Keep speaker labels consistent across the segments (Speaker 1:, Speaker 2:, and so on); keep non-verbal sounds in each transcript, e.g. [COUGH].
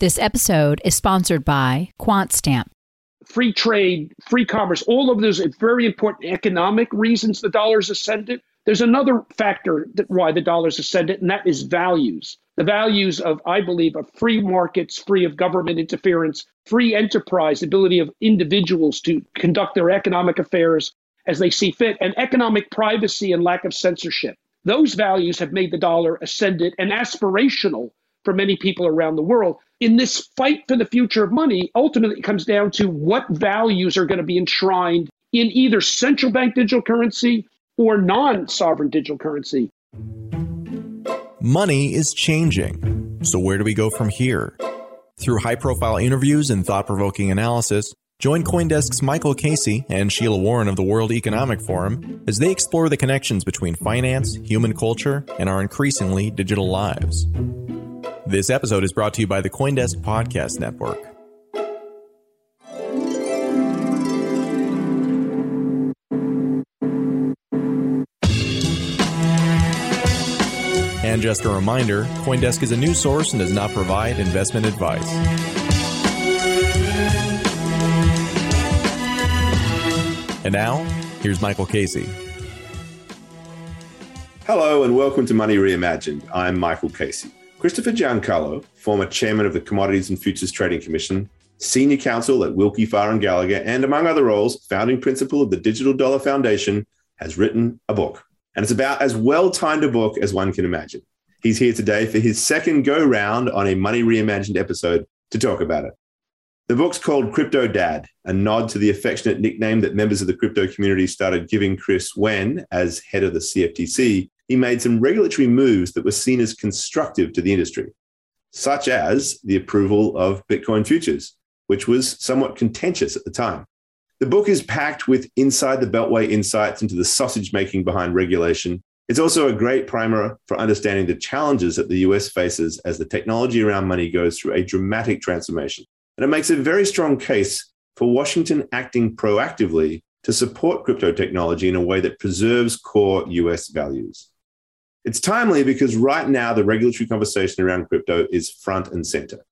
Speaker 1: This episode is sponsored by QuantStamp.
Speaker 2: Free trade, free commerce, all of those very important economic reasons the dollar's ascended. There's another factor that why the dollar's ascended, and that is values. The values of, I believe, of free markets, free of government interference, free enterprise, the ability of individuals to conduct their economic affairs as they see fit, and economic privacy and lack of censorship. Those values have made the dollar ascendant and aspirational for many people around the world. In this fight for the future of money, ultimately it comes down to what values are going to be enshrined in either central bank digital currency or non sovereign digital currency.
Speaker 3: Money is changing. So, where do we go from here? Through high profile interviews and thought provoking analysis, join Coindesk's Michael Casey and Sheila Warren of the World Economic Forum as they explore the connections between finance, human culture, and our increasingly digital lives. This episode is brought to you by the Coindesk Podcast Network. And just a reminder Coindesk is a news source and does not provide investment advice. And now, here's Michael Casey.
Speaker 4: Hello, and welcome to Money Reimagined. I'm Michael Casey. Christopher Giancarlo, former chairman of the Commodities and Futures Trading Commission, senior counsel at Willkie Farr and Gallagher, and among other roles, founding principal of the Digital Dollar Foundation, has written a book. And it's about as well timed a book as one can imagine. He's here today for his second go round on a Money Reimagined episode to talk about it. The book's called Crypto Dad, a nod to the affectionate nickname that members of the crypto community started giving Chris when, as head of the CFTC, he made some regulatory moves that were seen as constructive to the industry, such as the approval of Bitcoin futures, which was somewhat contentious at the time. The book is packed with inside the Beltway insights into the sausage making behind regulation. It's also a great primer for understanding the challenges that the US faces as the technology around money goes through a dramatic transformation. And it makes a very strong case for Washington acting proactively to support crypto technology in a way that preserves core US values. It's timely because right now the regulatory conversation around crypto is front and center.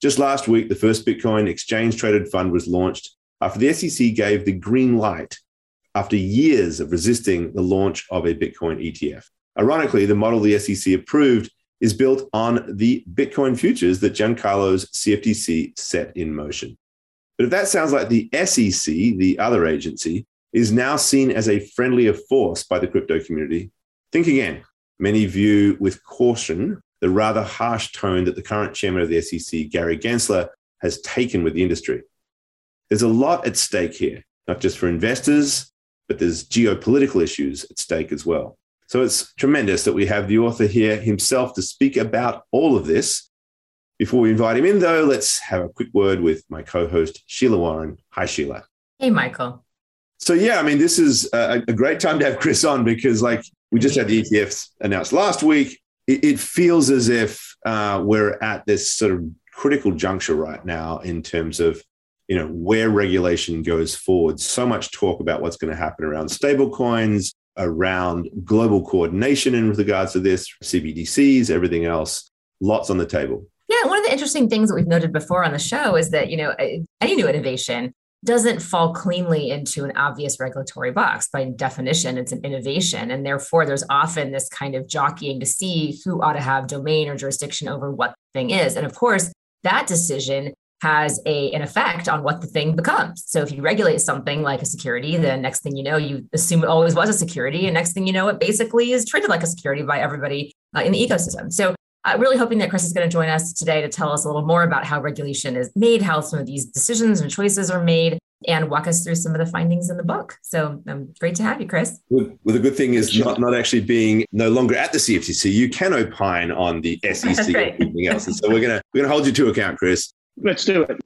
Speaker 4: Just last week, the first Bitcoin exchange traded fund was launched after the SEC gave the green light after years of resisting the launch of a Bitcoin ETF. Ironically, the model the SEC approved is built on the Bitcoin futures that Giancarlo's CFTC set in motion. But if that sounds like the SEC, the other agency, is now seen as a friendlier force by the crypto community, think again. Many view with caution the rather harsh tone that the current chairman of the SEC, Gary Gensler, has taken with the industry. There's a lot at stake here, not just for investors, but there's geopolitical issues at stake as well. So it's tremendous that we have the author here himself to speak about all of this. Before we invite him in, though, let's have a quick word with my co host, Sheila Warren. Hi, Sheila.
Speaker 5: Hey, Michael.
Speaker 4: So, yeah, I mean, this is a, a great time to have Chris on because, like, we just had the ETFs announced last week. It, it feels as if uh, we're at this sort of critical juncture right now in terms of you know where regulation goes forward. So much talk about what's going to happen around stablecoins, around global coordination in regards to this, CBDCs, everything else. Lots on the table.
Speaker 5: Yeah, one of the interesting things that we've noted before on the show is that you know any new innovation doesn't fall cleanly into an obvious regulatory box. By definition, it's an innovation. And therefore, there's often this kind of jockeying to see who ought to have domain or jurisdiction over what the thing is. And of course, that decision has a, an effect on what the thing becomes. So if you regulate something like a security, the next thing you know, you assume it always was a security. And next thing you know, it basically is treated like a security by everybody uh, in the ecosystem. So I'm really hoping that Chris is going to join us today to tell us a little more about how regulation is made, how some of these decisions and choices are made, and walk us through some of the findings in the book. So um, great to have you, Chris.
Speaker 4: Well, the good thing is not, not actually being no longer at the CFTC. You can opine on the [LAUGHS] SEC right. and everything else. And so we're gonna we're gonna hold you to account, Chris.
Speaker 2: Let's do it.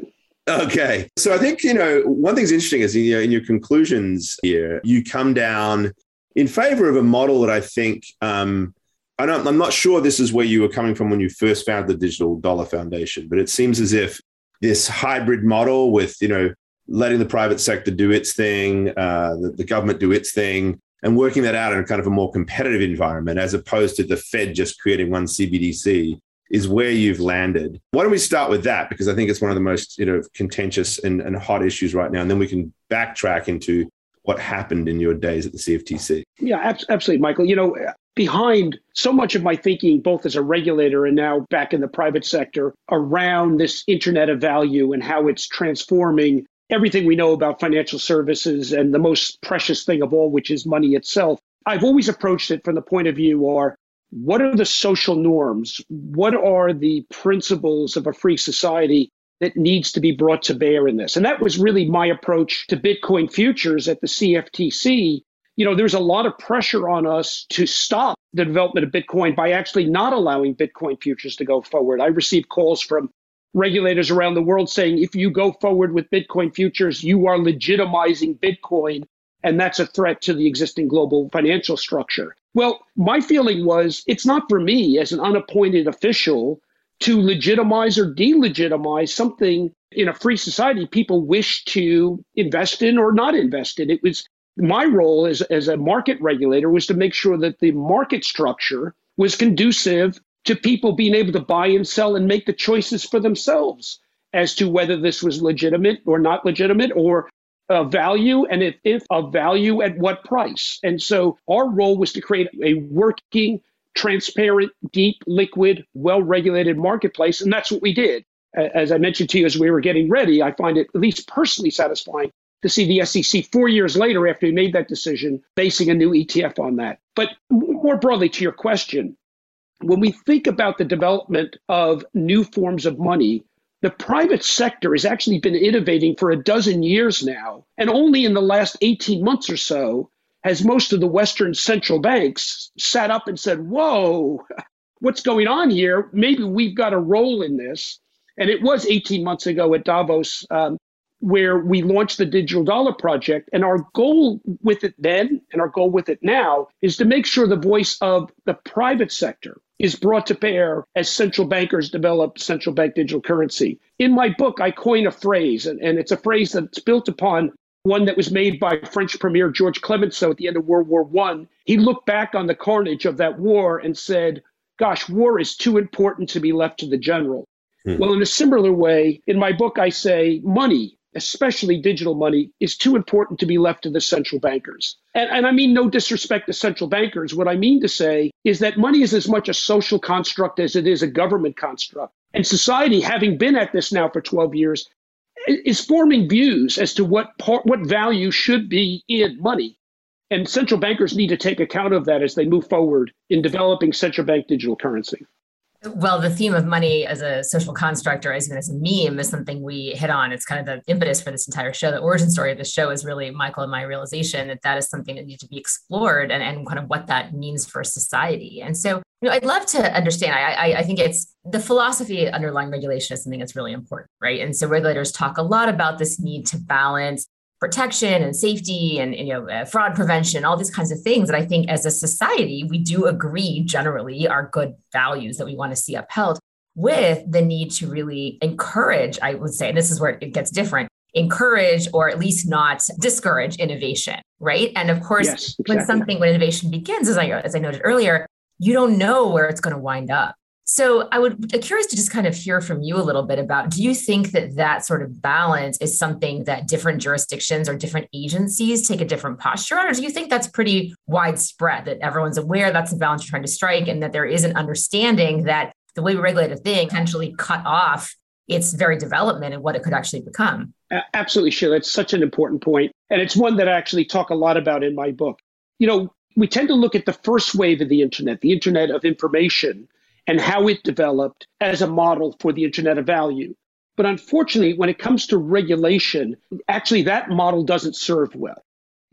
Speaker 4: Okay. So I think, you know, one thing's interesting is you know, in your conclusions here, you come down in favor of a model that I think um, I don't, I'm not sure this is where you were coming from when you first founded the Digital Dollar Foundation, but it seems as if this hybrid model with, you know, letting the private sector do its thing, uh, the, the government do its thing, and working that out in a kind of a more competitive environment, as opposed to the Fed just creating one CBDC, is where you've landed. Why don't we start with that? Because I think it's one of the most you know contentious and, and hot issues right now. And then we can backtrack into what happened in your days at the CFTC.
Speaker 2: Yeah, absolutely, Michael. You know, behind so much of my thinking, both as a regulator and now back in the private sector, around this Internet of Value and how it's transforming everything we know about financial services and the most precious thing of all, which is money itself. I've always approached it from the point of view or what are the social norms? What are the principles of a free society that needs to be brought to bear in this? And that was really my approach to Bitcoin futures at the CFTC. You know, there's a lot of pressure on us to stop the development of Bitcoin by actually not allowing Bitcoin futures to go forward. I received calls from regulators around the world saying if you go forward with Bitcoin futures, you are legitimizing Bitcoin. And that's a threat to the existing global financial structure. Well, my feeling was it's not for me as an unappointed official to legitimize or delegitimize something in a free society people wish to invest in or not invest in. It was my role as, as a market regulator was to make sure that the market structure was conducive to people being able to buy and sell and make the choices for themselves as to whether this was legitimate or not legitimate or a value and if, if a value at what price. And so our role was to create a working, transparent, deep, liquid, well regulated marketplace. And that's what we did. As I mentioned to you as we were getting ready, I find it at least personally satisfying to see the SEC four years later after we made that decision, basing a new ETF on that. But more broadly to your question, when we think about the development of new forms of money, the private sector has actually been innovating for a dozen years now. And only in the last 18 months or so has most of the Western central banks sat up and said, Whoa, what's going on here? Maybe we've got a role in this. And it was 18 months ago at Davos um, where we launched the Digital Dollar Project. And our goal with it then and our goal with it now is to make sure the voice of the private sector is brought to bear as central bankers develop central bank digital currency. In my book, I coin a phrase, and, and it's a phrase that's built upon one that was made by French Premier George Clemenceau at the end of World War I. He looked back on the carnage of that war and said, Gosh, war is too important to be left to the general. Hmm. Well, in a similar way, in my book, I say money especially digital money, is too important to be left to the central bankers. And, and, I mean no disrespect to central bankers. What I mean to say is that money is as much a social construct as it is a government construct. And society, having been at this now for 12 years, is forming views as to what part, what value should be in money. And central bankers need to take account of that as they move forward in developing central bank digital currency.
Speaker 5: Well, the theme of money as a social construct or as, as a meme is something we hit on. It's kind of the impetus for this entire show. The origin story of the show is really Michael and my realization that that is something that needs to be explored and, and kind of what that means for society. And so, you know, I'd love to understand. I, I, I think it's the philosophy underlying regulation is something that's really important, right? And so regulators talk a lot about this need to balance protection and safety and, and, you know uh, fraud prevention all these kinds of things that i think as a society we do agree generally are good values that we want to see upheld with the need to really encourage i would say and this is where it gets different encourage or at least not discourage innovation right and of course yes, exactly. when something when innovation begins as i as i noted earlier you don't know where it's going to wind up so I would be curious to just kind of hear from you a little bit about do you think that that sort of balance is something that different jurisdictions or different agencies take a different posture on or do you think that's pretty widespread that everyone's aware that's the balance you're trying to strike and that there is an understanding that the way we regulate a thing potentially cut off its very development and what it could actually become?
Speaker 2: Absolutely, Sheila. It's such an important point. And it's one that I actually talk a lot about in my book. You know, we tend to look at the first wave of the internet, the internet of information, and how it developed as a model for the Internet of Value. But unfortunately, when it comes to regulation, actually that model doesn't serve well.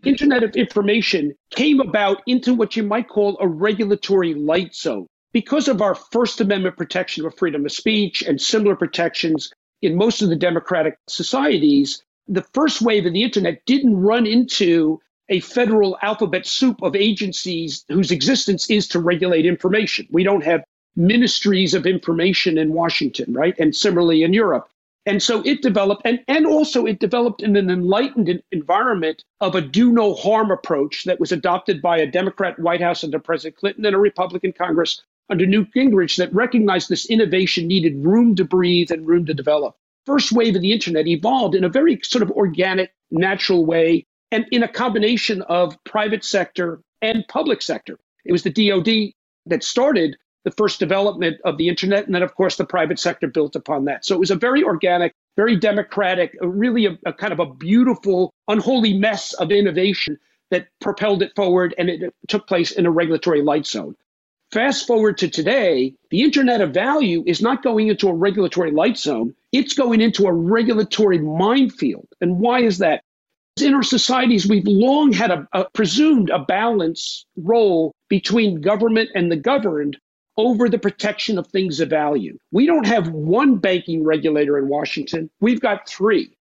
Speaker 2: Internet of Information came about into what you might call a regulatory light zone. Because of our First Amendment protection of freedom of speech and similar protections in most of the democratic societies, the first wave of the internet didn't run into a federal alphabet soup of agencies whose existence is to regulate information. We don't have ministries of information in Washington, right? And similarly in Europe. And so it developed, and, and also it developed in an enlightened environment of a do no harm approach that was adopted by a Democrat White House under President Clinton and a Republican Congress under Newt Gingrich that recognized this innovation needed room to breathe and room to develop. First wave of the internet evolved in a very sort of organic, natural way and in a combination of private sector and public sector. It was the DoD that started the first development of the internet. And then, of course, the private sector built upon that. So it was a very organic, very democratic, really a, a kind of a beautiful, unholy mess of innovation that propelled it forward. And it took place in a regulatory light zone. Fast forward to today, the Internet of Value is not going into a regulatory light zone, it's going into a regulatory minefield. And why is that? In our societies, we've long had a, a presumed a balance role between government and the governed over the protection of things of value. We don't have one banking regulator in Washington, we've got three.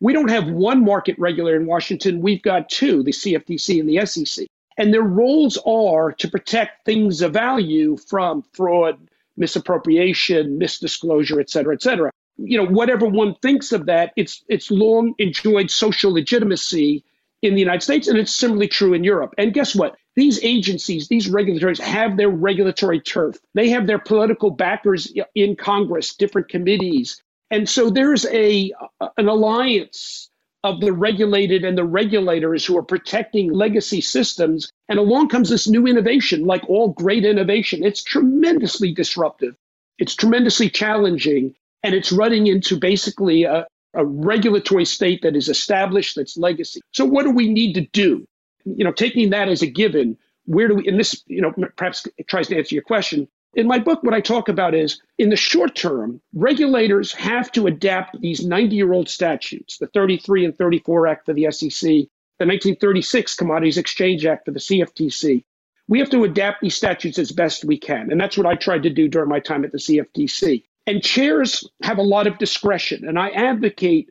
Speaker 2: We don't have one market regulator in Washington, we've got two the CFTC and the SEC. And their roles are to protect things of value from fraud, misappropriation, misdisclosure, et cetera, et cetera. You know, whatever one thinks of that, it's it's long enjoyed social legitimacy in the United States, and it's similarly true in Europe. And guess what? These agencies, these regulators have their regulatory turf. They have their political backers in Congress, different committees. And so there's a an alliance of the regulated and the regulators who are protecting legacy systems. And along comes this new innovation, like all great innovation. It's tremendously disruptive, it's tremendously challenging, and it's running into basically a, a regulatory state that is established, that's legacy. So, what do we need to do? You know, taking that as a given, where do we, and this, you know, perhaps tries to answer your question. In my book, what I talk about is in the short term, regulators have to adapt these 90 year old statutes, the 33 and 34 Act for the SEC, the 1936 Commodities Exchange Act for the CFTC. We have to adapt these statutes as best we can. And that's what I tried to do during my time at the CFTC. And chairs have a lot of discretion. And I advocate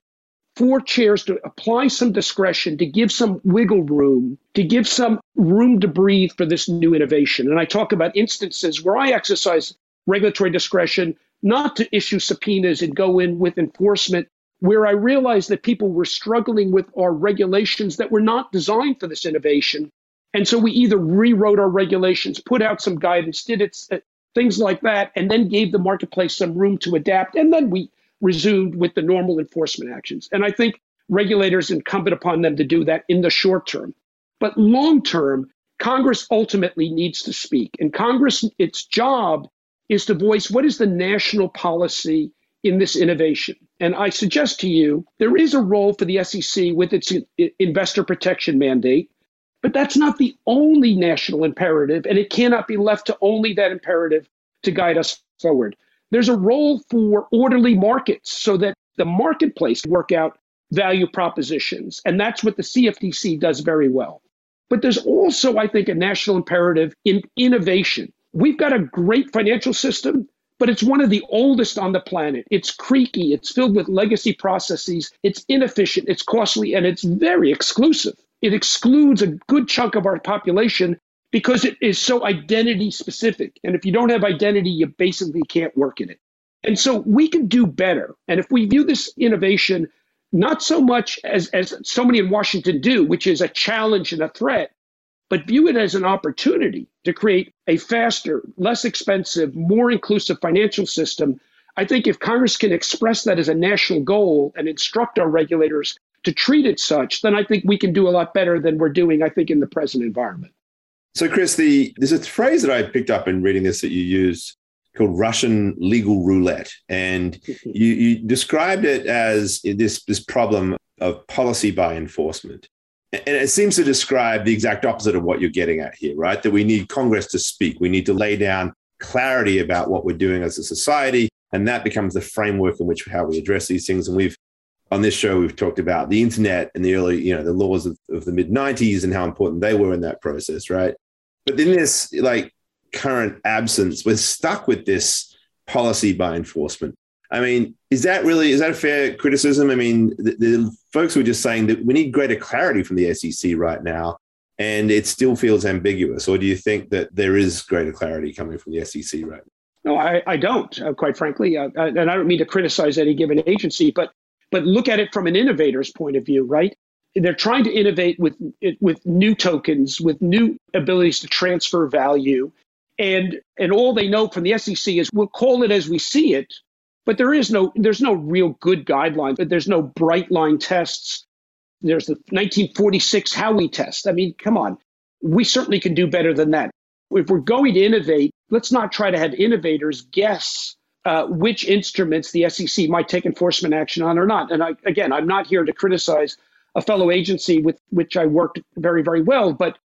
Speaker 2: for chairs to apply some discretion, to give some wiggle room, to give some room to breathe for this new innovation. And I talk about instances where I exercise regulatory discretion not to issue subpoenas and go in with enforcement, where I realized that people were struggling with our regulations that were not designed for this innovation. And so we either rewrote our regulations, put out some guidance, did it, uh, things like that, and then gave the marketplace some room to adapt. And then we resumed with the normal enforcement actions. And I think regulators incumbent upon them to do that in the short term. But long term, Congress ultimately needs to speak. And Congress, its job is to voice what is the national policy in this innovation. And I suggest to you there is a role for the SEC with its investor protection mandate, but that's not the only national imperative, and it cannot be left to only that imperative to guide us forward. There's a role for orderly markets so that the marketplace work out value propositions. And that's what the CFTC does very well. But there's also, I think, a national imperative in innovation. We've got a great financial system, but it's one of the oldest on the planet. It's creaky, it's filled with legacy processes, it's inefficient, it's costly, and it's very exclusive. It excludes a good chunk of our population because it is so identity specific. And if you don't have identity, you basically can't work in it. And so we can do better. And if we view this innovation not so much as, as so many in Washington do, which is a challenge and a threat, but view it as an opportunity to create a faster, less expensive, more inclusive financial system. I think if Congress can express that as a national goal and instruct our regulators to treat it such, then I think we can do a lot better than we're doing, I think, in the present environment.
Speaker 4: So, Chris, the, there's a phrase that I picked up in reading this that you use called Russian legal roulette, and [LAUGHS] you, you described it as this this problem of policy by enforcement. And it seems to describe the exact opposite of what you're getting at here, right? That we need Congress to speak. We need to lay down clarity about what we're doing as a society. And that becomes the framework in which how we address these things. And we've on this show, we've talked about the internet and the early, you know, the laws of, of the mid 90s and how important they were in that process, right? But in this like current absence, we're stuck with this policy by enforcement. I mean, is that really is that a fair criticism? I mean, the, the folks were just saying that we need greater clarity from the SEC right now, and it still feels ambiguous. Or do you think that there is greater clarity coming from the SEC right
Speaker 2: now? No, I, I don't. Uh, quite frankly, uh, and I don't mean to criticize any given agency, but but look at it from an innovator's point of view, right? They're trying to innovate with with new tokens, with new abilities to transfer value. And and all they know from the SEC is we'll call it as we see it, but there is no there's no real good guideline. But there's no bright line tests. There's the 1946 Howey test. I mean, come on. We certainly can do better than that. If we're going to innovate, let's not try to have innovators guess uh, which instruments the SEC might take enforcement action on or not. And I, again, I'm not here to criticize a fellow agency with which I worked very, very well, but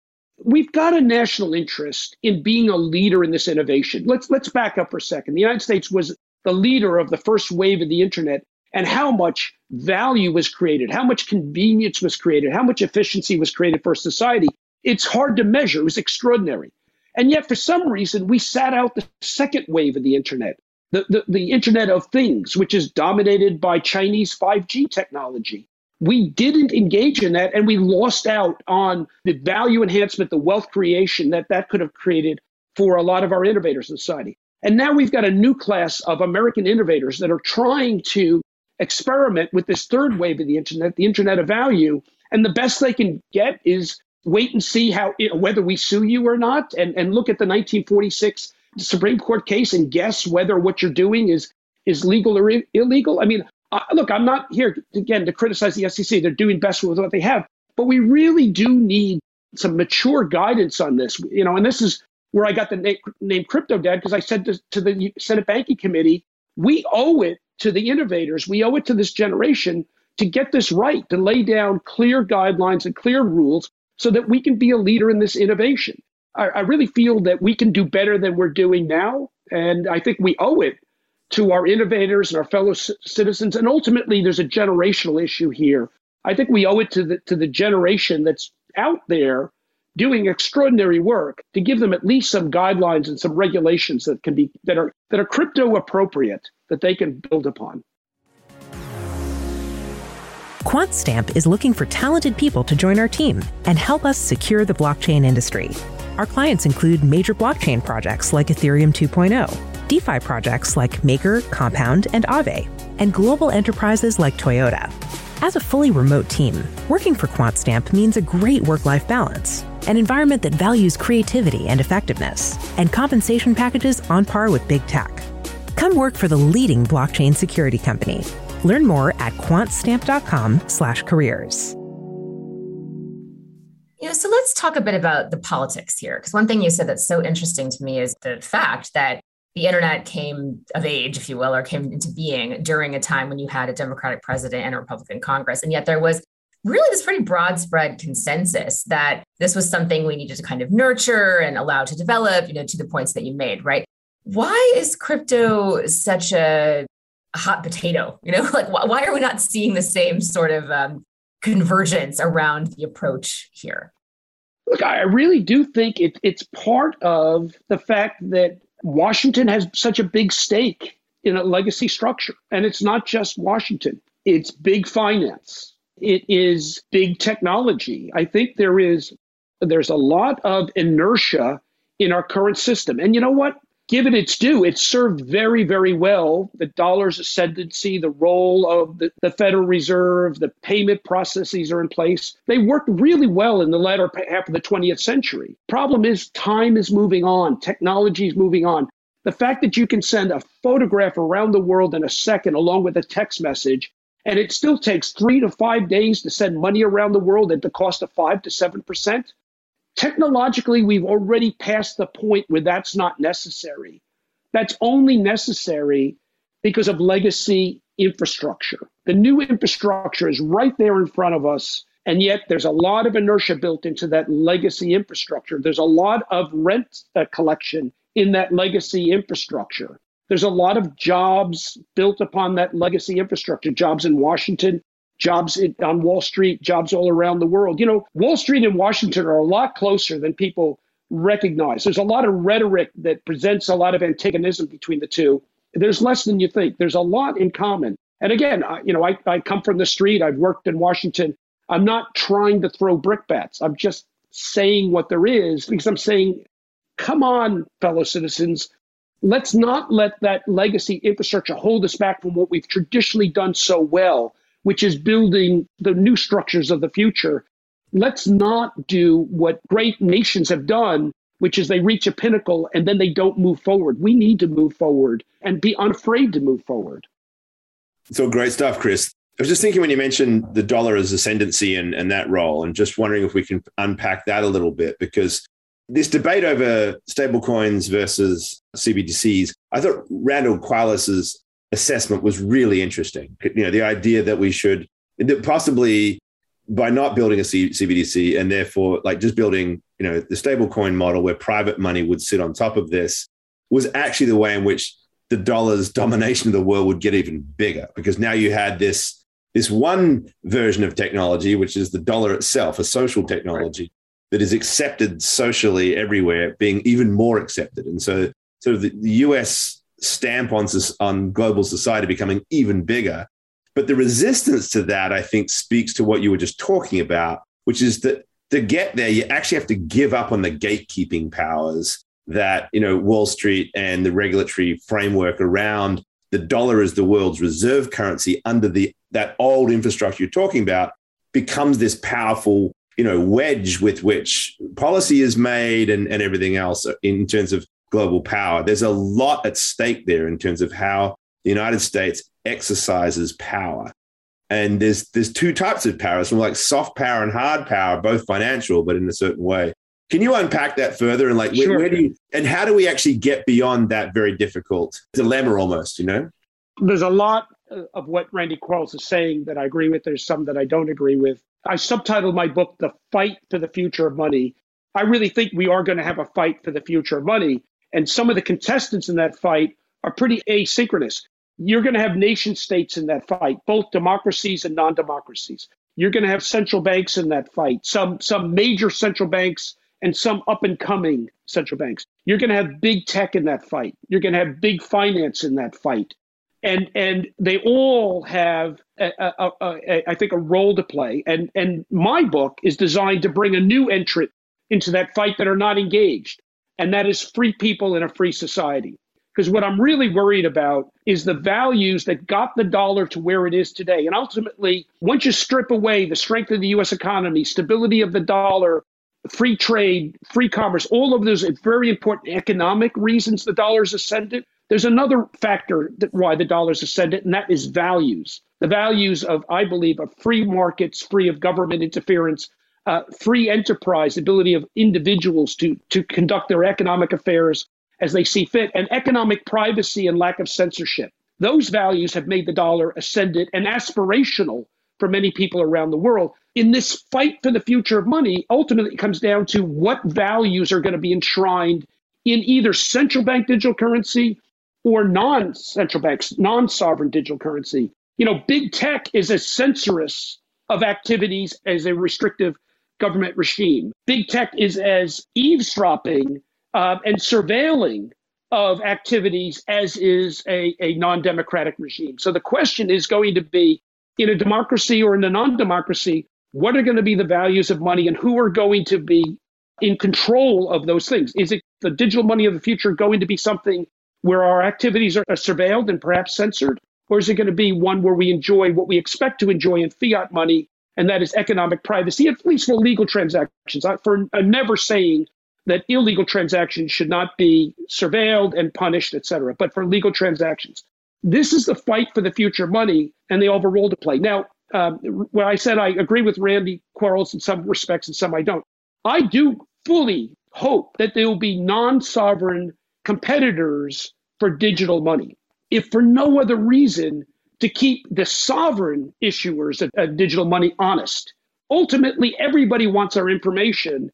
Speaker 2: we've got a national interest in being a leader in this innovation. Let's let's back up for a second. The United States was the leader of the first wave of the internet and how much value was created, how much convenience was created, how much efficiency was created for society. It's hard to measure. It was extraordinary. And yet, for some reason, we sat out the second wave of the internet the, the, the Internet of Things, which is dominated by Chinese 5G technology. We didn't engage in that and we lost out on the value enhancement, the wealth creation that that could have created for a lot of our innovators in society. And now we've got a new class of American innovators that are trying to experiment with this third wave of the internet, the internet of value. And the best they can get is wait and see how whether we sue you or not, and, and look at the 1946 Supreme Court case and guess whether what you're doing is is legal or illegal? I mean, uh, look, I'm not here again to criticize the SEC. They're doing best with what they have, but we really do need some mature guidance on this. You know, and this is where I got the name, name Crypto Dad because I said to, to the Senate Banking Committee, we owe it to the innovators, we owe it to this generation to get this right, to lay down clear guidelines and clear rules so that we can be a leader in this innovation. I, I really feel that we can do better than we're doing now. And I think we owe it to our innovators and our fellow c- citizens. And ultimately, there's a generational issue here. I think we owe it to the, to the generation that's out there doing extraordinary work to give them at least some guidelines and some regulations that can be that are that are crypto appropriate that they can build upon.
Speaker 6: QuantStamp is looking for talented people to join our team and help us secure the blockchain industry. Our clients include major blockchain projects like Ethereum 2.0, DeFi projects like Maker, Compound, and Aave, and global enterprises like Toyota. As a fully remote team, working for QuantStamp means a great work life balance, an environment that values creativity and effectiveness, and compensation packages on par with big tech. Come work for the leading blockchain security company. Learn more at quantstamp.com/careers.
Speaker 5: You know, so let's talk a bit about the politics here. Because one thing you said that's so interesting to me is the fact that the internet came of age, if you will, or came into being during a time when you had a Democratic president and a Republican Congress. And yet there was really this pretty broad spread consensus that this was something we needed to kind of nurture and allow to develop, you know, to the points that you made, right? Why is crypto such a hot potato? [LAUGHS] You know, like why are we not seeing the same sort of um, convergence around the approach here?
Speaker 2: Look, I really do think it, it's part of the fact that Washington has such a big stake in a legacy structure. And it's not just Washington, it's big finance, it is big technology. I think there is there's a lot of inertia in our current system. And you know what? Give it its due. It served very, very well the dollar's ascendancy, the role of the, the, Federal Reserve, the payment processes are in place. They worked really well in the latter half of the 20th century. Problem is, time is moving on, technology is moving on. The fact that you can send a photograph around the world in a second along with a text message, and it still takes three to five days to send money around the world at the cost of five to seven percent Technologically, we've already passed the point where that's not necessary. That's only necessary because of legacy infrastructure. The new infrastructure is right there in front of us. And yet, there's a lot of inertia built into that legacy infrastructure. There's a lot of rent uh, collection in that legacy infrastructure. There's a lot of jobs built upon that legacy infrastructure, jobs in Washington, jobs on Wall Street, jobs all around the world. You know, Wall Street and Washington are a lot closer than people recognize. There's a lot of rhetoric that presents a lot of antagonism between the two. There's less than you think. There's a lot in common. And again, I, you know, I, I come from the street. I've worked in Washington. I'm not trying to throw brickbats. I'm just saying what there is because I'm saying, come on, fellow citizens, let's not let that legacy infrastructure hold us back from what we've traditionally done so well which is building the new structures of the future. Let's not do what great nations have done which is they reach a pinnacle and then they don't move forward. We need to move forward and be unafraid to move forward.
Speaker 4: So great stuff, Chris. I was just thinking when you mentioned the dollar as ascendancy and, and that role, and just wondering if we can unpack that a little bit because this debate over stablecoins versus CBDCs, I thought Randall Quarles's assessment was really interesting. You know, the idea that we should that possibly by not building a C- CBDC and therefore like just building, you know, the stablecoin model where private money would sit on top of this was actually the way in which the dollar's [LAUGHS] domination of the world would get even bigger because now you had this this one version of technology, which is the dollar itself, a social technology right. that is accepted socially everywhere, being even more accepted. And so, sort of the, the US stamp on, on global society becoming even bigger. But the resistance to that, I think, speaks to what you were just talking about, which is that to get there, you actually have to give up on the gatekeeping powers that you know Wall Street and the regulatory framework around the dollar as the world's reserve currency under the that old infrastructure you're talking about becomes this powerful you know wedge with which policy is made and, and everything else in terms of global power there's a lot at stake there in terms of how the united states exercises power and there's there's two types of powers from like soft power and hard power both financial but in a certain way can you unpack that further and like sure. where, where do you and how do we actually get beyond that very difficult dilemma almost, you know?
Speaker 2: There's a lot uh, of what Randy Quarles is saying that I agree with. There's some that I don't agree with. I subtitled my book The Fight for the Future of Money. I really think we are going to have a fight for the future of money. And some of the contestants in that fight are pretty asynchronous. You're going to have nation states in that fight, both democracies and non democracies. You're going to have central banks in that fight, some, some major central banks and some up and coming central banks. You're going to have big tech in that fight. You're going to have big finance in that fight. And, and they all have, I think, a role to play. And, and my book is designed to bring a new entrant into that fight that are not engaged, and that is free people in a free society. Because what I'm really worried about is the values that got the dollar to where it is today. And ultimately, once you strip away the strength of the US economy, stability of the dollar, free trade, free commerce, all of those very important economic reasons the dollar's ascended. There's another factor that why the dollar's ascended, and that is values. The values of, I believe, of free markets, free of government interference, uh, free enterprise, ability of individuals to, to conduct their economic affairs as they see fit, and economic privacy and lack of censorship. Those values have made the dollar ascended and aspirational for many people around the world. In this fight for the future of money, ultimately it comes down to what values are going to be enshrined in either central bank digital currency or non central banks, non sovereign digital currency. You know, big tech is as censorious of activities as a restrictive government regime. Big tech is as eavesdropping uh, and surveilling of activities as is a, a non democratic regime. So the question is going to be in a democracy or in a non democracy, what are going to be the values of money and who are going to be in control of those things? Is it the digital money of the future going to be something where our activities are surveilled and perhaps censored? Or is it going to be one where we enjoy what we expect to enjoy in fiat money, and that is economic privacy, at least for legal transactions? For I'm never saying that illegal transactions should not be surveilled and punished, et cetera, but for legal transactions. This is the fight for the future money, and they all have a role to play. Now, um, when I said I agree with Randy Quarles in some respects and some I don't, I do fully hope that there will be non sovereign competitors for digital money. If for no other reason, to keep the sovereign issuers of, of digital money honest. Ultimately, everybody wants our information.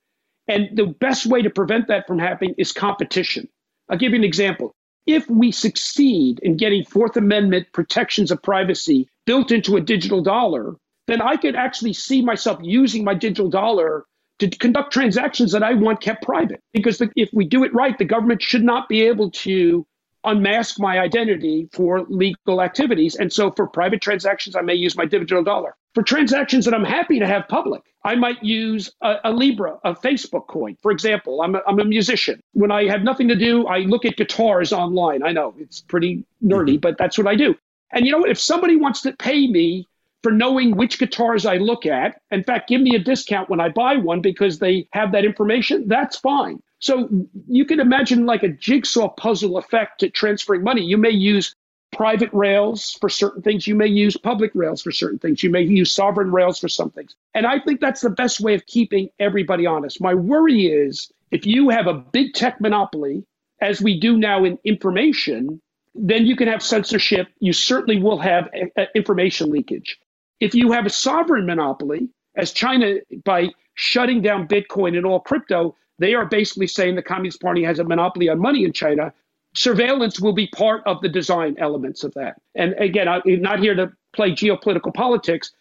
Speaker 2: And the best way to prevent that from happening is competition. I'll give you an example if we succeed in getting Fourth Amendment protections of privacy built into a digital dollar, then I could actually see myself using my digital dollar to conduct transactions that I want kept private. Because the, if we do it right, the government should not be able to unmask my identity for legal activities. And so for private transactions, I may use my digital dollar. For transactions that I'm happy to have public, I might use a, a Libra, a Facebook coin. For example, I'm a, I'm a musician. When I have nothing to do, I look at guitars online. I know it's pretty nerdy, mm-hmm. but that's what I do. And you know what? If somebody wants to pay me for knowing which guitars I look at, in fact, give me a discount when I buy one because they have that information, that's fine. So you can imagine like a jigsaw puzzle effect to transferring money. You may use private rails for certain things. You may use public rails for certain things. You may use sovereign rails for some things. And I think that's the best way of keeping everybody honest. My worry is if you have a big tech monopoly, as we do now in information, then you can have censorship. You certainly will have a, a information leakage. If you have a sovereign monopoly, as China, by shutting down Bitcoin and all crypto, they are basically saying the Communist Party has a monopoly on money in China. Surveillance will be part of the design elements of that. And again, I'm not here to play geopolitical politics.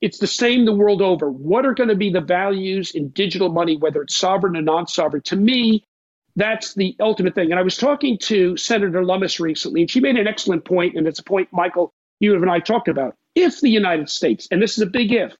Speaker 2: It's the same the world over. What are going to be the values in digital money, whether it's sovereign or non sovereign? To me, that's the ultimate thing. And I was talking to Senator Lummis recently, and she made an excellent point, and it's a point, Michael, you and I talked about. If the United States, and this is a big if,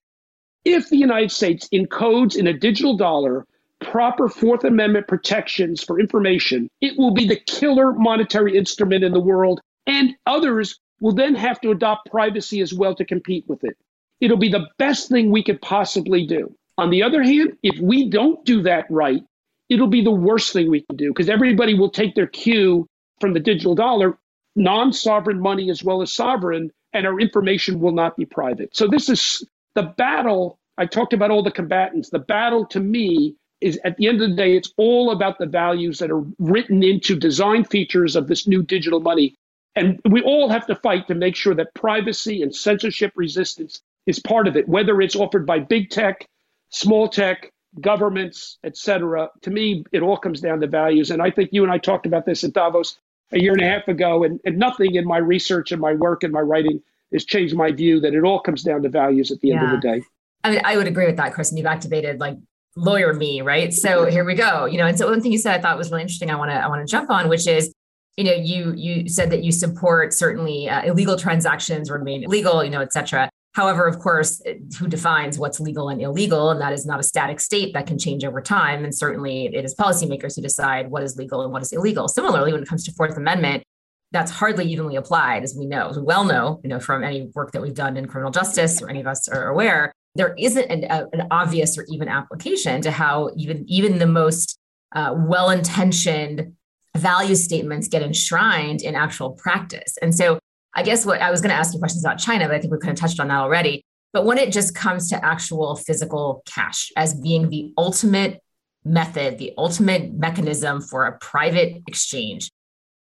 Speaker 2: if the United States encodes in a digital dollar proper Fourth Amendment protections for information, it will be the killer monetary instrument in the world, and others will then have to adopt privacy as well to compete with it. It'll be the best thing we could possibly do. On the other hand, if we don't do that right, it'll be the worst thing we can do because everybody will take their cue from the digital dollar, non sovereign money as well as sovereign, and our information will not be private. So, this is the battle. I talked about all the combatants. The battle to me is at the end of the day, it's all about the values that are written into design features of this new digital money. And we all have to fight to make sure that privacy and censorship resistance is part of it, whether it's offered by big tech, small tech, governments, et cetera. To me, it all comes down to values. And I think you and I talked about this at Davos a year and a half ago, and, and nothing in my research and my work and my writing has changed my view that it all comes down to values at the yeah. end of the day.
Speaker 5: I mean, I would agree with that, Chris. And you've activated like lawyer me, right? So here we go. You know, and so one thing you said I thought was really interesting. I want to I want to jump on, which is, you know, you you said that you support certainly uh, illegal transactions remain illegal, you know, et cetera. However, of course, who defines what's legal and illegal? And that is not a static state that can change over time. And certainly it is policymakers who decide what is legal and what is illegal. Similarly, when it comes to Fourth Amendment, that's hardly evenly applied, as we know, as we well know, you know, from any work that we've done in criminal justice or any of us are aware, there isn't an, a, an obvious or even application to how even even the most uh, well-intentioned value statements get enshrined in actual practice. And so I guess what I was going to ask you questions about China, but I think we kind of touched on that already. But when it just comes to actual physical cash as being the ultimate method, the ultimate mechanism for a private exchange,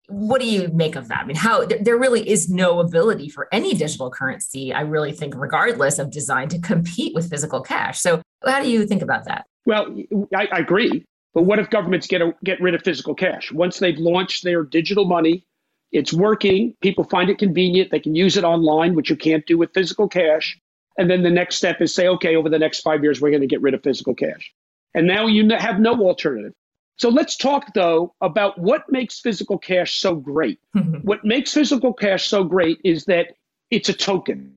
Speaker 5: what do you make of that? I mean, how there really is no ability for any digital currency, I really think, regardless of design, to compete with physical cash. So, how do you think about that?
Speaker 2: Well, I, I agree. But what if governments get a, get rid of physical cash once they've launched their digital money? It's working. People find it convenient. They can use it online, which you can't do with physical cash. And then the next step is say, okay, over the next five years, we're going to get rid of physical cash. And now you have no alternative. So let's talk, though, about what makes physical cash so great. [LAUGHS] what makes physical cash so great is that it's a token.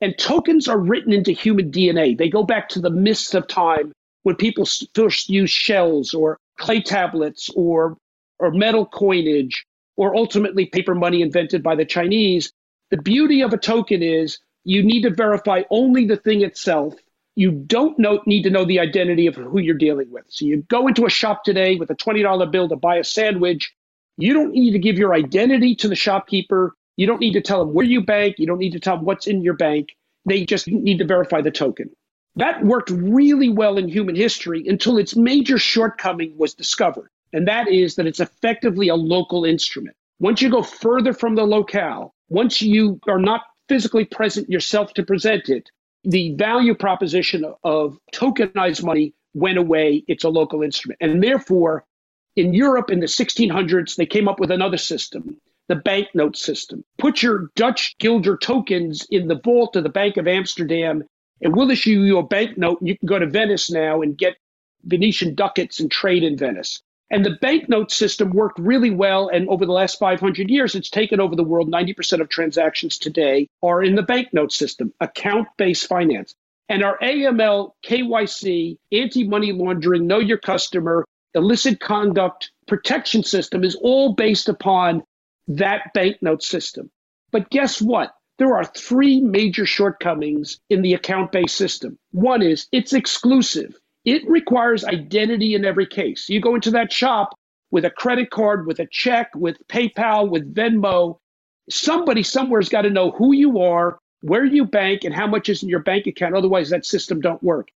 Speaker 2: And tokens are written into human DNA. They go back to the mists of time when people first used shells or clay tablets or, or metal coinage or ultimately paper money invented by the Chinese. The beauty of a token is you need to verify only the thing itself. You don't know, need to know the identity of who you're dealing with. So you go into a shop today with a $20 bill to buy a sandwich. You don't need to give your identity to the shopkeeper. You don't need to tell them where you bank. You don't need to tell them what's in your bank. They just need to verify the token. That worked really well in human history until its major shortcoming was discovered and that is that it's effectively a local instrument. Once you go further from the locale, once you are not physically present yourself to present it, the value proposition of tokenized money went away. It's a local instrument. And therefore, in Europe in the 1600s, they came up with another system, the banknote system. Put your Dutch guilder tokens in the vault of the Bank of Amsterdam, and we'll issue you a banknote. You can go to Venice now and get Venetian ducats and trade in Venice. And the banknote system worked really well. And over the last 500 years, it's taken over the world. 90% of transactions today are in the banknote system, account based finance. And our AML, KYC, anti money laundering, know your customer, illicit conduct protection system is all based upon that banknote system. But guess what? There are three major shortcomings in the account based system. One is it's exclusive. It requires identity in every case. You go into that shop with a credit card, with a check, with PayPal, with Venmo. Somebody somewhere's got to know who you are, where you bank, and how much is in your bank account. Otherwise, that system don't work.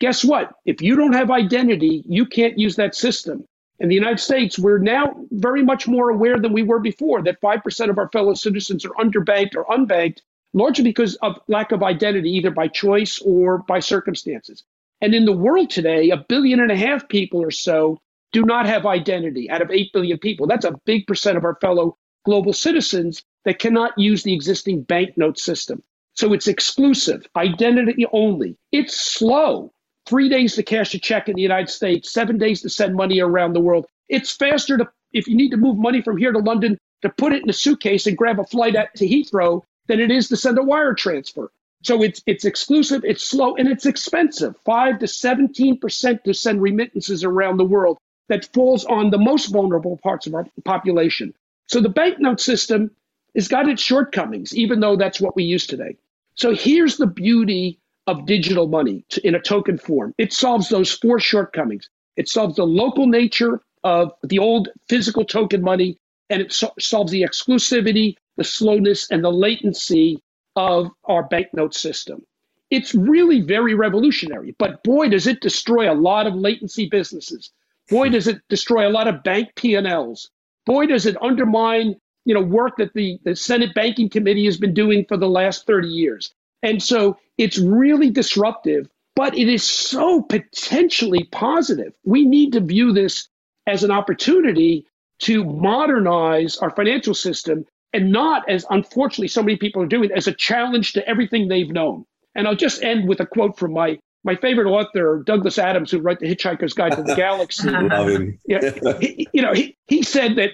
Speaker 2: Guess what? If you don't have identity, you can't use that system. In the United States, we're now very much more aware than we were before that 5% of our fellow citizens are underbanked or unbanked, largely because of lack of identity, either by choice or by circumstances. And in the world today, a billion and a half people or so do not have identity out of 8 billion people. That's a big percent of our fellow global citizens that cannot use the existing banknote system. So it's exclusive, identity only. It's slow. Three days to cash a check in the United States, seven days to send money around the world. It's faster to, if you need to move money from here to London, to put it in a suitcase and grab a flight at, to Heathrow than it is to send a wire transfer. So it's it's exclusive, it's slow, and it's expensive. Five to seventeen percent to send remittances around the world that falls on the most vulnerable parts of our population. So the banknote system has got its shortcomings, even though that's what we use today. So here's the beauty of digital money in a token form. It solves those four shortcomings. It solves the local nature of the old physical token money, and it so- solves the exclusivity, the slowness, and the latency of our banknote system. It's really very revolutionary, but boy, does it destroy a lot of latency businesses. Boy, does it destroy a lot of bank P&Ls. Boy, does it undermine you know, work that the, the Senate Banking Committee has been doing for the last 30 years. And so it's really disruptive, but it is so potentially positive. We need to view this as an opportunity to modernize our financial system and not as unfortunately so many people are doing as a challenge to everything they've known. And I'll just end with a quote from my my favorite author, Douglas Adams, who wrote The Hitchhiker's Guide to the [LAUGHS] Galaxy.
Speaker 4: Love him.
Speaker 2: yeah, he, you know, he, he said that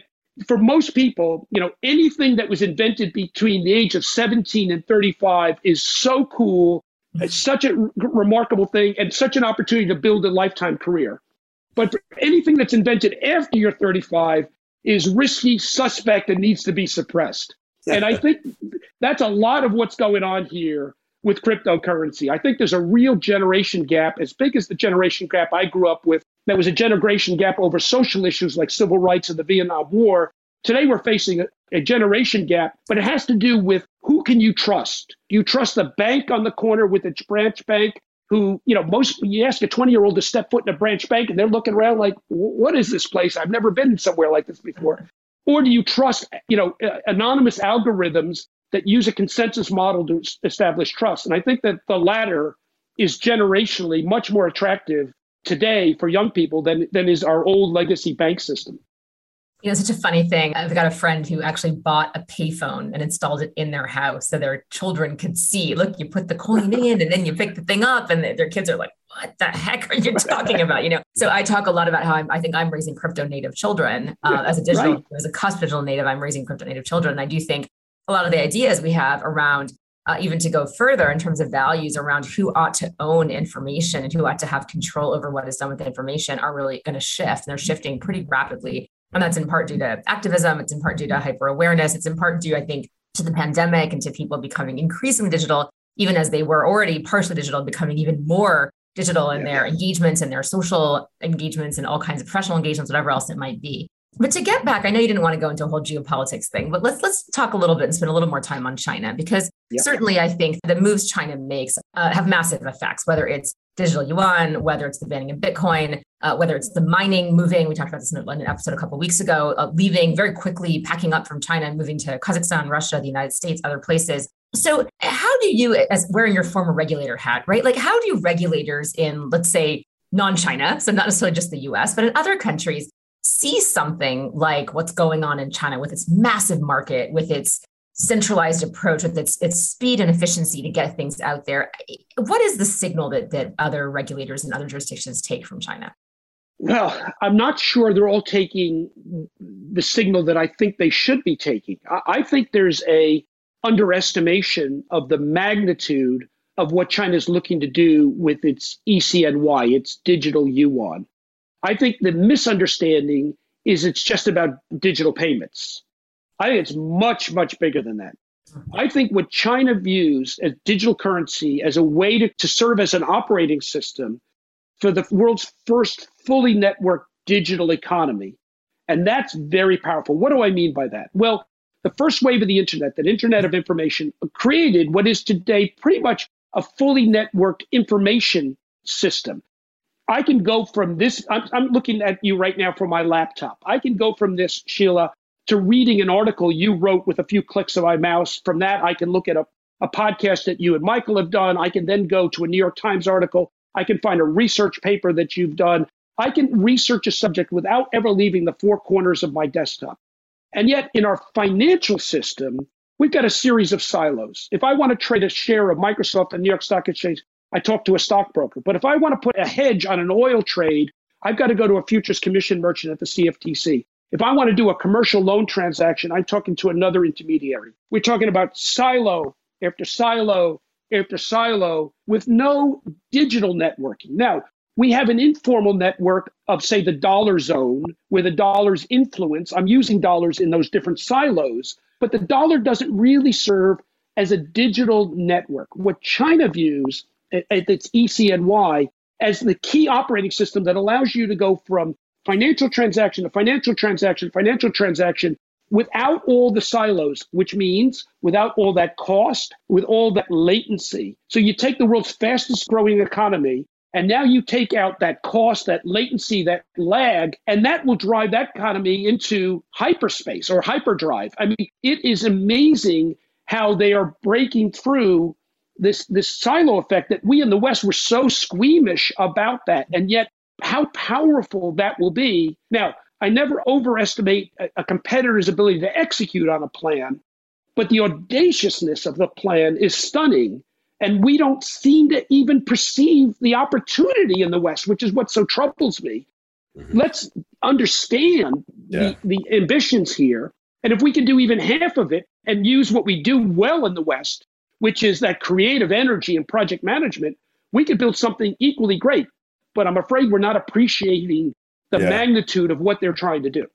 Speaker 2: for most people, you know, anything that was invented between the age of 17 and 35 is so cool. It's such a r- remarkable thing and such an opportunity to build a lifetime career. But anything that's invented after you're 35 is risky, suspect, and needs to be suppressed. And I think that's a lot of what's going on here with cryptocurrency. I think there's a real generation gap, as big as the generation gap I grew up with. That was a generation gap over social issues like civil rights and the Vietnam War. Today we're facing a, a generation gap, but it has to do with who can you trust? Do you trust the bank on the corner with its branch bank? Who, you know, most you ask a 20 year old to step foot in a branch bank and they're looking around like, what is this place? I've never been somewhere like this before. Or do you trust, you know, anonymous algorithms that use a consensus model to establish trust. And I think that the latter is generationally much more attractive today for young people than, than is our old legacy bank system.
Speaker 5: You know, such a funny thing. I've got a friend who actually bought a payphone and installed it in their house so their children could see. Look, you put the coin in and then you pick the thing up, and their kids are like, "What the heck are you [LAUGHS] talking about?" You know. So I talk a lot about how I'm, i think I'm raising crypto native children uh, as a digital, right. as a cusp digital native. I'm raising crypto native children, and I do think a lot of the ideas we have around uh, even to go further in terms of values around who ought to own information and who ought to have control over what is done with the information are really going to shift. And they're shifting pretty rapidly. And that's in part due to activism. It's in part due to hyper awareness. It's in part due, I think, to the pandemic and to people becoming increasingly digital, even as they were already partially digital, becoming even more digital in yeah. their engagements and their social engagements and all kinds of professional engagements, whatever else it might be. But to get back, I know you didn't want to go into a whole geopolitics thing, but let's let's talk a little bit and spend a little more time on China because certainly I think the moves China makes uh, have massive effects. Whether it's digital yuan, whether it's the banning of Bitcoin, uh, whether it's the mining moving. We talked about this in an episode a couple weeks ago, uh, leaving very quickly, packing up from China and moving to Kazakhstan, Russia, the United States, other places. So, how do you, as wearing your former regulator hat, right? Like, how do regulators in, let's say, non-China, so not necessarily just the U.S., but in other countries, see something like what's going on in China with its massive market, with its centralized approach, with its its speed and efficiency to get things out there. What is the signal that that other regulators and other jurisdictions take from China?
Speaker 2: Well, I'm not sure they're all taking the signal that I think they should be taking. I think there's a underestimation of the magnitude of what China is looking to do with its ECNY, its digital yuan. I think the misunderstanding is it's just about digital payments. I think it's much, much bigger than that. I think what China views as digital currency as a way to, to serve as an operating system for the world's first fully networked digital economy. And that's very powerful. What do I mean by that? Well, the first wave of the internet, that internet of information, created what is today pretty much a fully networked information system. I can go from this, I'm, I'm, looking at you right now from my laptop. I can go from this, Sheila, to reading an article you wrote with a few clicks of my mouse. From that, I can look at a, a podcast that you and Michael have done. I can then go to a New York Times article. I can find a research paper that you've done. I can research a subject without ever leaving the four corners of my desktop. And yet, in our financial system, we've got a series of silos. If I want to trade a share of Microsoft on New York Stock Exchange, I talk to a stockbroker. But if I want to put a hedge on an oil trade, I've got to go to a futures commission merchant at the CFTC. If I want to do a commercial loan transaction, I'm talking to another intermediary. We're talking about silo after silo after silo with no digital networking. Now, we have an informal network of, say, the dollar zone where the dollar's influence. I'm using dollars in those different silos, but the dollar doesn't really serve as a digital network. What China views at its ECNY as the key operating system that allows you to go from financial transaction to financial transaction, financial transaction without all the silos, which means without all that cost, with all that latency. So you take the world's fastest growing economy and now you take out that cost, that latency, that lag, and that will drive that economy into hyperspace or hyperdrive. I mean, it is amazing how they are breaking through this this silo effect that we in the West were so squeamish about that, and yet how powerful that will be. Now, I never overestimate a, a competitor's ability to execute on a plan, but the audaciousness of the plan is stunning. And we don't seem to even perceive the opportunity in the West, which is what so troubles me. Mm-hmm. Let's understand yeah. the, the ambitions here. And if we can do even half of it and use what we do well in the West, which is that creative energy and project management, we could build something equally great. But I'm afraid we're not appreciating the yeah. magnitude of what they're trying to do.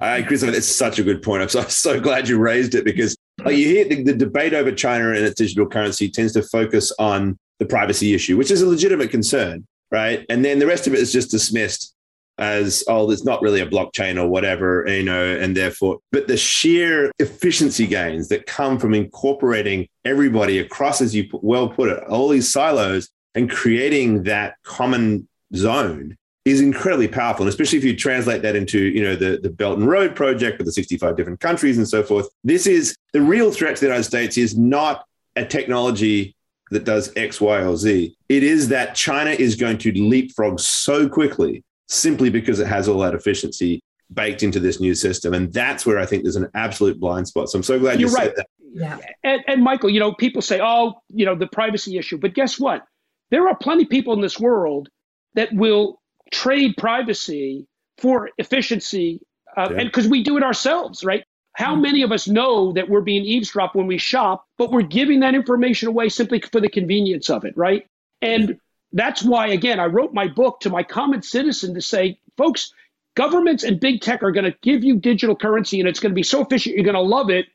Speaker 4: Uh, Chris, it's such a good point. I'm so, [LAUGHS] so glad you raised it because like you hear the, the debate over China and its digital currency tends to focus on the privacy issue, which is a legitimate concern, right? And then the rest of it is just dismissed as oh it's not really a blockchain or whatever you know and therefore but the sheer efficiency gains that come from incorporating everybody across as you well put it all these silos and creating that common zone is incredibly powerful, and especially if you translate that into you know the the Belt and Road project with the 65 different countries and so forth. This is the real threat to the United States is not a technology that does X, Y, or Z. It is that China is going to leapfrog so quickly simply because it has all that efficiency baked into this new system, and that's where I think there's an absolute blind spot. So I'm so glad
Speaker 2: You're
Speaker 4: you
Speaker 2: right.
Speaker 4: said that.
Speaker 2: Yeah. And, and Michael, you know, people say, oh, you know, the privacy issue, but guess what? There are plenty of people in this world that will trade privacy for efficiency, uh, yeah. and because we do it ourselves, right? How mm-hmm. many of us know that we're being eavesdropped when we shop, but we're giving that information away simply for the convenience of it, right? And that's why, again, I wrote my book to my common citizen to say, folks, governments and big tech are going to give you digital currency and it's going to be so efficient, you're going to love it.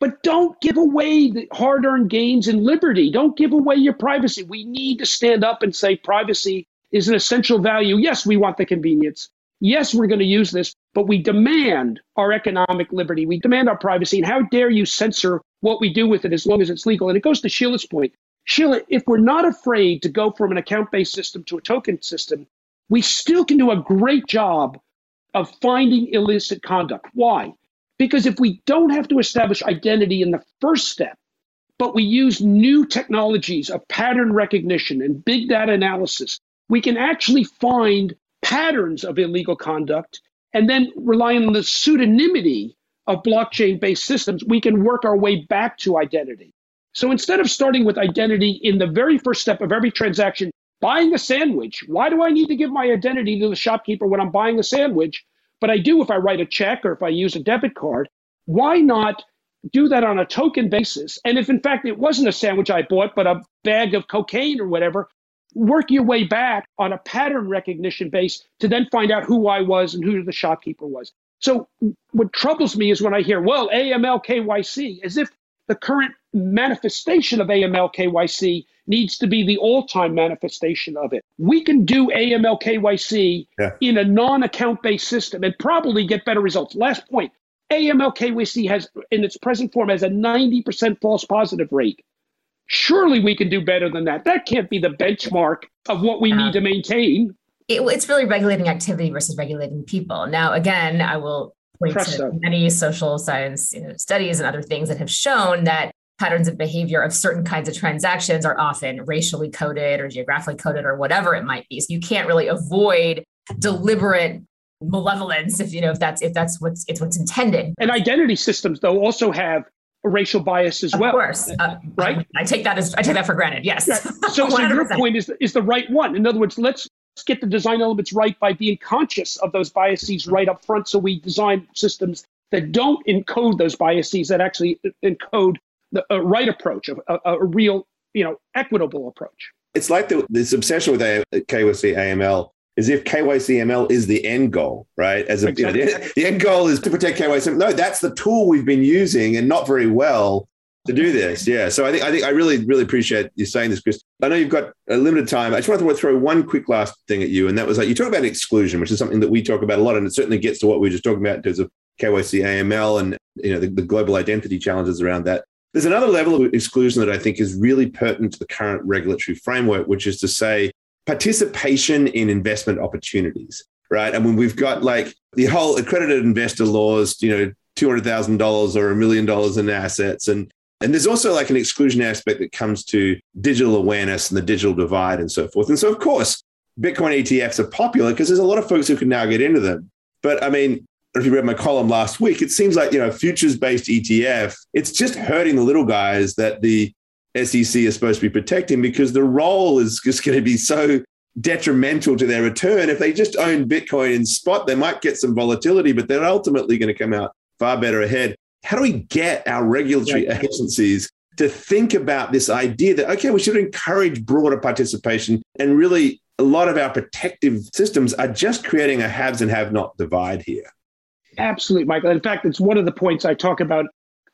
Speaker 2: But don't give away the hard earned gains and liberty. Don't give away your privacy. We need to stand up and say privacy is an essential value. Yes, we want the convenience. Yes, we're going to use this, but we demand our economic liberty. We demand our privacy. And how dare you censor what we do with it as long as it's legal? And it goes to Sheila's point. Sheila, if we're not afraid to go from an account based system to a token system, we still can do a great job of finding illicit conduct. Why? Because if we don't have to establish identity in the first step, but we use new technologies of pattern recognition and big data analysis we can actually find patterns of illegal conduct and then relying on the pseudonymity of blockchain based systems, we can work our way back to identity. So instead of starting with identity in the very first step of every transaction, buying a sandwich, why do I need to give my identity to the shopkeeper when I'm buying a sandwich? But I do if I write a check or if I use a debit card. Why not do that on a token basis? And if in fact it wasn't a sandwich I bought, but a bag of cocaine or whatever, work your way back on a pattern recognition base to then find out who I was and who the shopkeeper was. So what troubles me is when I hear, well, AML KYC, as if the current manifestation of AML KYC needs to be the all time manifestation of it. We can do AML KYC yeah. in a non account based system and probably get better results. Last point AML KYC has, in its present form, has a 90% false positive rate. Surely we can do better than that. That can't be the benchmark of what we need to maintain.
Speaker 5: It, it's really regulating activity versus regulating people. Now, again, I will point Presto. to many social science you know, studies and other things that have shown that patterns of behavior of certain kinds of transactions are often racially coded or geographically coded or whatever it might be. So you can't really avoid deliberate malevolence if you know if that's if that's what's it's what's intended.
Speaker 2: And identity systems though also have racial bias as
Speaker 5: of
Speaker 2: well.
Speaker 5: Of course, uh, right? I take that as I take that for granted. Yes. Yeah. [LAUGHS]
Speaker 2: So, so your point is is the right one. In other words, let's get the design elements right by being conscious of those biases mm-hmm. right up front, so we design systems that don't encode those biases that actually encode the a right approach, a, uh, a, a real, you know, equitable approach.
Speaker 4: It's like the, this obsession with KYC AML is if KYC AML is the end goal, right? As a, exactly. you know, the, the, end goal is to protect KYC. No, that's the tool we've been using and not very well to do this. Yeah. So I think I think I really really appreciate you saying this, Chris. I know you've got a limited time. I just want to throw one quick last thing at you, and that was like you talk about exclusion, which is something that we talk about a lot, and it certainly gets to what we were just talking about in terms of KYC AML and you know the, the global identity challenges around that. There's another level of exclusion that I think is really pertinent to the current regulatory framework, which is to say participation in investment opportunities, right? And when we've got like the whole accredited investor laws, you know, $200,000 or a million dollars in assets. And, and there's also like an exclusion aspect that comes to digital awareness and the digital divide and so forth. And so, of course, Bitcoin ETFs are popular because there's a lot of folks who can now get into them. But I mean, if you read my column last week, it seems like, you know, futures based ETF, it's just hurting the little guys that the SEC is supposed to be protecting because the roll is just going to be so detrimental to their return. If they just own Bitcoin in spot, they might get some volatility, but they're ultimately going to come out far better ahead. How do we get our regulatory yeah. agencies to think about this idea that, okay, we should encourage broader participation and really a lot of our protective systems are just creating a haves and have not divide here?
Speaker 2: Absolutely, Michael. In fact, it's one of the points I talk about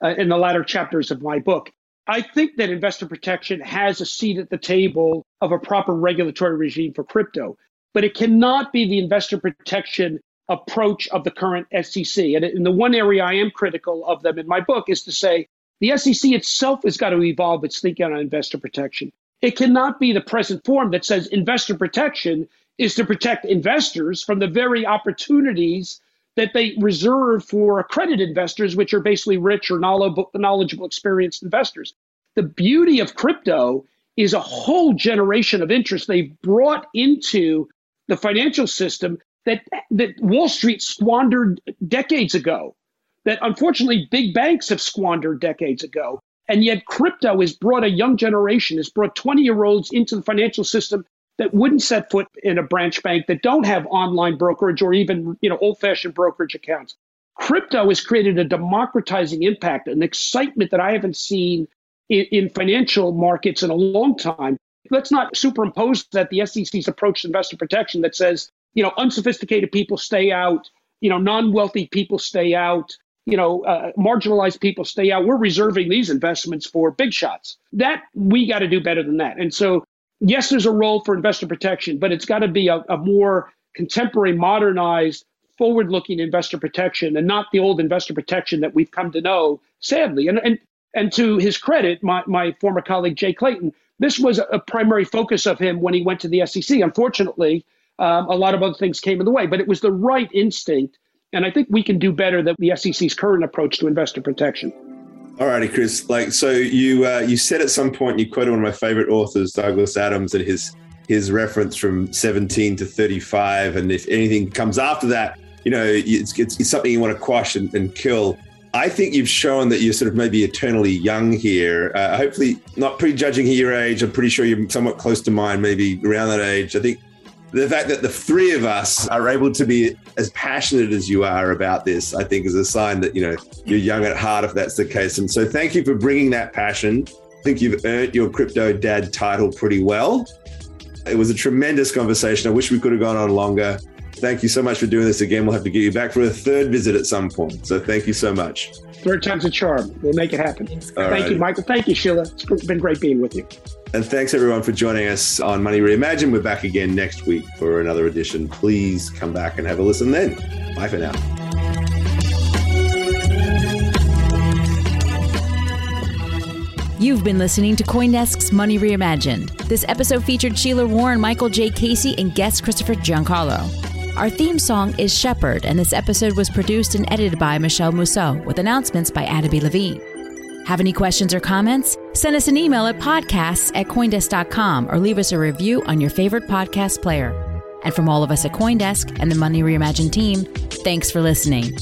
Speaker 2: uh, in the latter chapters of my book. I think that investor protection has a seat at the table of a proper regulatory regime for crypto, but it cannot be the investor protection approach of the current SEC. And in the one area I am critical of them in my book is to say the SEC itself has got to evolve its thinking on investor protection. It cannot be the present form that says investor protection is to protect investors from the very opportunities that they reserve for accredited investors, which are basically rich or knowledgeable, experienced investors. The beauty of crypto is a whole generation of interest they've brought into the financial system that, that Wall Street squandered decades ago, that unfortunately big banks have squandered decades ago. And yet, crypto has brought a young generation, has brought 20 year olds into the financial system that wouldn't set foot in a branch bank that don't have online brokerage or even you know old-fashioned brokerage accounts. Crypto has created a democratizing impact, an excitement that I haven't seen in, in financial markets in a long time. Let's not superimpose that the SEC's approach to investor protection that says, you know, unsophisticated people stay out, you know, non-wealthy people stay out, you know, uh, marginalized people stay out. We're reserving these investments for big shots. That we got to do better than that. And so yes, there's a role for investor protection, but it's got to be a, a more contemporary, modernized, forward looking investor protection and not the old investor protection that we've come to know, sadly. And, and, and to his credit, my, my former colleague Jay Clayton, this was a primary focus of him when he went to the SEC. Unfortunately, um, a lot of other things came in the way, but it was the right instinct. And I think we can do better than the SEC's current approach to investor protection.
Speaker 4: All righty, Chris. Like, so you uh, you said at some point you quoted one of my favorite authors, Douglas Adams, and his his reference from 17 to 35, and if anything comes after that, you know, it's, it's, it's something you want to quash and, and, kill. I think you've shown that you're sort of maybe eternally young here. Uh, hopefully, not prejudging your age. I'm pretty sure you're somewhat close to mine, maybe around that age. I think the fact that the three of us are able to be as passionate as you are about this, I think, is a sign that you know you're young at heart, if that's the case. And so, thank you for bringing that passion. I think you've earned your crypto dad title pretty well. It was a tremendous conversation. I wish we could have gone on longer. Thank you so much for doing this again. We'll have to get you back for a third visit at some point. So, thank you so much.
Speaker 2: Third time's a charm. We'll make it happen. Thank
Speaker 4: right.
Speaker 2: you, Michael. Thank you, Sheila. It's been great being with you.
Speaker 4: And thanks everyone for joining us on Money Reimagined. We're back again next week for another edition. Please come back and have a listen then. Bye for now.
Speaker 1: You've been listening to Coindesk's Money Reimagined. This episode featured Sheila Warren, Michael J. Casey, and guest Christopher Giancarlo. Our theme song is Shepherd, and this episode was produced and edited by Michelle Mousseau, with announcements by Adam B. Levine. Have any questions or comments? Send us an email at podcasts at Coindesk.com or leave us a review on your favorite podcast player. And from all of us at Coindesk and the Money Reimagined team, thanks for listening.